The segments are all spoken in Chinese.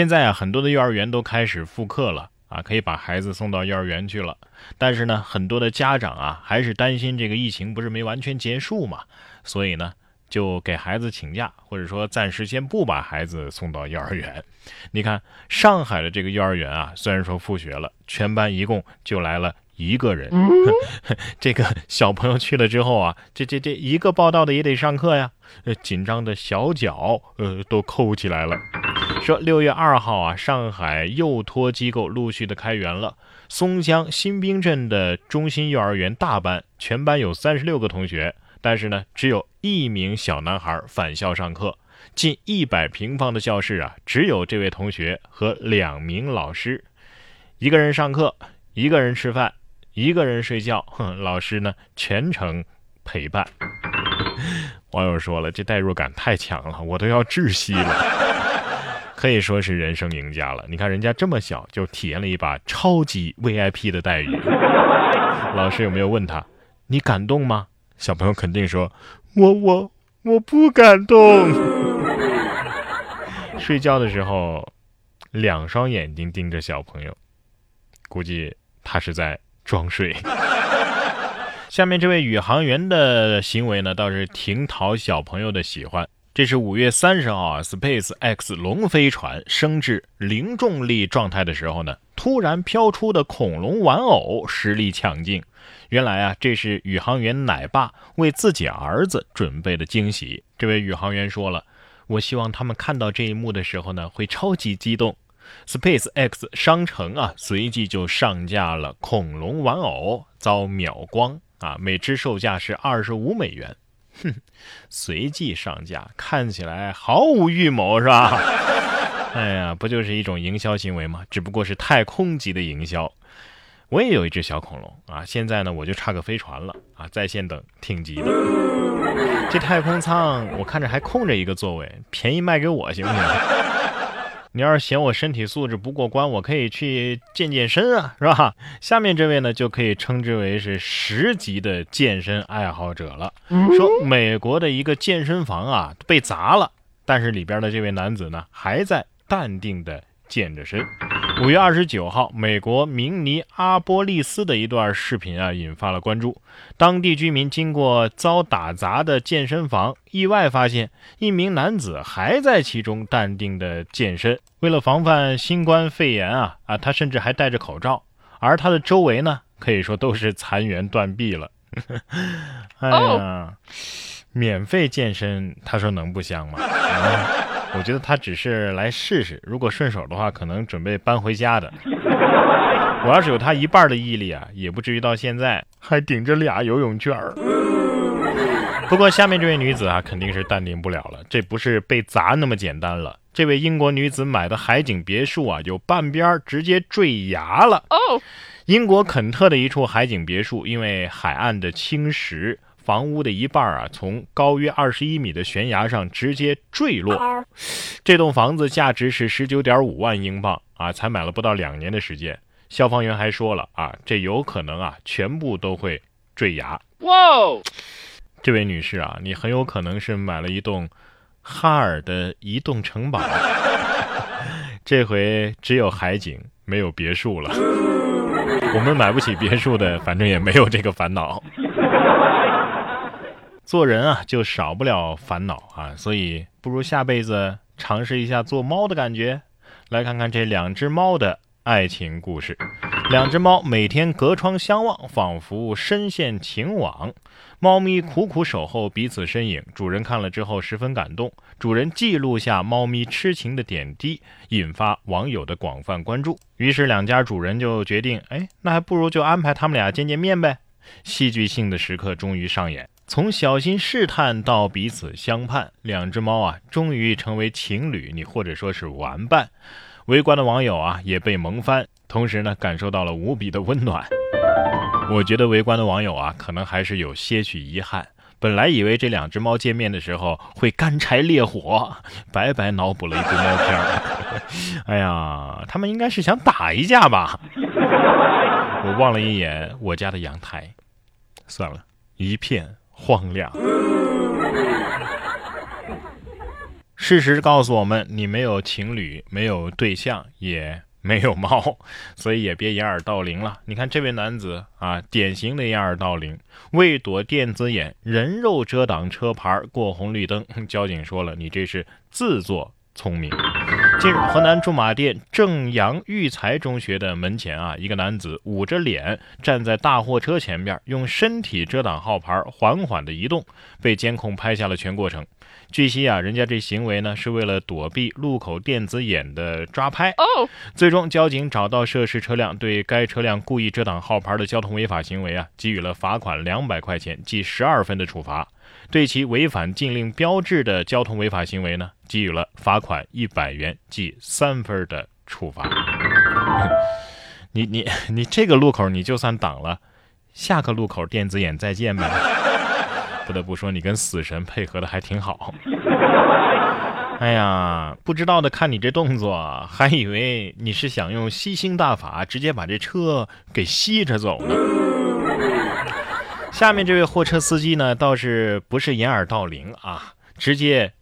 现在啊，很多的幼儿园都开始复课了啊，可以把孩子送到幼儿园去了。但是呢，很多的家长啊，还是担心这个疫情不是没完全结束嘛，所以呢，就给孩子请假，或者说暂时先不把孩子送到幼儿园。你看上海的这个幼儿园啊，虽然说复学了，全班一共就来了一个人。这个小朋友去了之后啊，这这这一个报道的也得上课呀，呃，紧张的小脚呃都扣起来了。说六月二号啊，上海幼托机构陆续的开园了。松江新兵镇的中心幼儿园大班，全班有三十六个同学，但是呢，只有一名小男孩返校上课。近一百平方的教室啊，只有这位同学和两名老师，一个人上课，一个人吃饭，一个人睡觉，哼，老师呢全程陪伴。网友说了，这代入感太强了，我都要窒息了。可以说是人生赢家了。你看人家这么小就体验了一把超级 VIP 的待遇。老师有没有问他，你感动吗？小朋友肯定说，我我我不感动。睡觉的时候，两双眼睛盯着小朋友，估计他是在装睡。下面这位宇航员的行为呢，倒是挺讨小朋友的喜欢。这是五月三十号啊，Space X 龙飞船升至零重力状态的时候呢，突然飘出的恐龙玩偶实力强劲。原来啊，这是宇航员奶爸为自己儿子准备的惊喜。这位宇航员说了：“我希望他们看到这一幕的时候呢，会超级激动。”Space X 商城啊，随即就上架了恐龙玩偶，遭秒光啊，每只售价是二十五美元。哼，随即上架，看起来毫无预谋，是吧？哎呀，不就是一种营销行为吗？只不过是太空级的营销。我也有一只小恐龙啊，现在呢，我就差个飞船了啊，在线等，挺急的。这太空舱我看着还空着一个座位，便宜卖给我行不行？你要是嫌我身体素质不过关，我可以去健健身啊，是吧？下面这位呢，就可以称之为是十级的健身爱好者了。说美国的一个健身房啊被砸了，但是里边的这位男子呢还在淡定的健着身。五月二十九号，美国明尼阿波利斯的一段视频啊，引发了关注。当地居民经过遭打砸的健身房，意外发现一名男子还在其中淡定的健身。为了防范新冠肺炎啊啊，他甚至还戴着口罩。而他的周围呢，可以说都是残垣断壁了。哎呀，免费健身，他说能不香吗？我觉得他只是来试试，如果顺手的话，可能准备搬回家的。我要是有他一半的毅力啊，也不至于到现在还顶着俩游泳圈儿。不过下面这位女子啊，肯定是淡定不了了，这不是被砸那么简单了。这位英国女子买的海景别墅啊，有半边直接坠崖了。哦，英国肯特的一处海景别墅，因为海岸的侵蚀。房屋的一半啊，从高约二十一米的悬崖上直接坠落。这栋房子价值是十九点五万英镑啊，才买了不到两年的时间。消防员还说了啊，这有可能啊，全部都会坠崖。哇，这位女士啊，你很有可能是买了一栋哈尔的移动城堡，这回只有海景没有别墅了。我们买不起别墅的，反正也没有这个烦恼。做人啊，就少不了烦恼啊，所以不如下辈子尝试一下做猫的感觉。来看看这两只猫的爱情故事。两只猫每天隔窗相望，仿佛深陷情网。猫咪苦苦守候彼此身影，主人看了之后十分感动。主人记录下猫咪痴情的点滴，引发网友的广泛关注。于是两家主人就决定，哎，那还不如就安排他们俩见见面呗。戏剧性的时刻终于上演。从小心试探到彼此相盼，两只猫啊，终于成为情侣，你或者说是玩伴。围观的网友啊，也被萌翻，同时呢，感受到了无比的温暖。我觉得围观的网友啊，可能还是有些许遗憾。本来以为这两只猫见面的时候会干柴烈火，白白脑补了一部猫片。哎呀，他们应该是想打一架吧？我望了一眼我家的阳台，算了，一片。荒凉。事实告诉我们，你没有情侣，没有对象，也没有猫，所以也别掩耳盗铃了。你看这位男子啊，典型的掩耳盗铃，为躲电子眼，人肉遮挡车牌过红绿灯。交警说了，你这是自作聪明。近日，河南驻马店正阳育才中学的门前啊，一个男子捂着脸站在大货车前面，用身体遮挡号牌，缓缓的移动，被监控拍下了全过程。据悉啊，人家这行为呢是为了躲避路口电子眼的抓拍。哦，最终交警找到涉事车辆，对该车辆故意遮挡号牌的交通违法行为啊，给予了罚款两百块钱，记十二分的处罚。对其违反禁令标志的交通违法行为呢，给予了罚款一百元，记三分的处罚。你你你这个路口你就算挡了，下个路口电子眼再见呗。不得不说，你跟死神配合的还挺好。哎呀，不知道的看你这动作，还以为你是想用吸星大法直接把这车给吸着走呢。下面这位货车司机呢，倒是不是掩耳盗铃啊，直接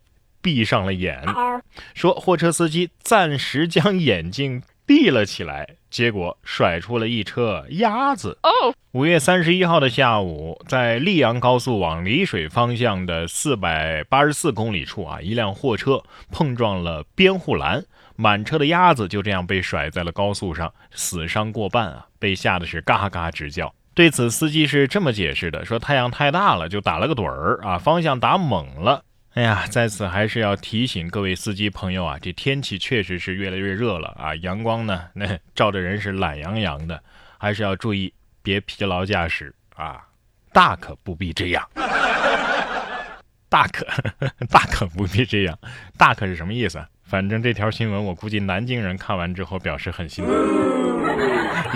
闭上了眼，说货车司机暂时将眼睛闭了起来，结果甩出了一车鸭子。哦五月三十一号的下午，在溧阳高速往丽水方向的四百八十四公里处啊，一辆货车碰撞了边护栏，满车的鸭子就这样被甩在了高速上，死伤过半啊，被吓得是嘎嘎直叫。对此，司机是这么解释的：说太阳太大了，就打了个盹儿啊，方向打猛了。哎呀，在此还是要提醒各位司机朋友啊，这天气确实是越来越热了啊，阳光呢那照着人是懒洋洋的，还是要注意别疲劳驾驶啊，大可不必这样。大可大可不必这样，大可是什么意思？反正这条新闻我估计南京人看完之后表示很心疼，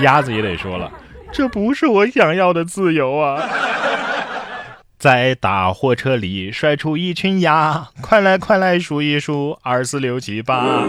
鸭子也得说了。这不是我想要的自由啊！在大货车里摔出一群鸭，快来快来数一数，二四六七八。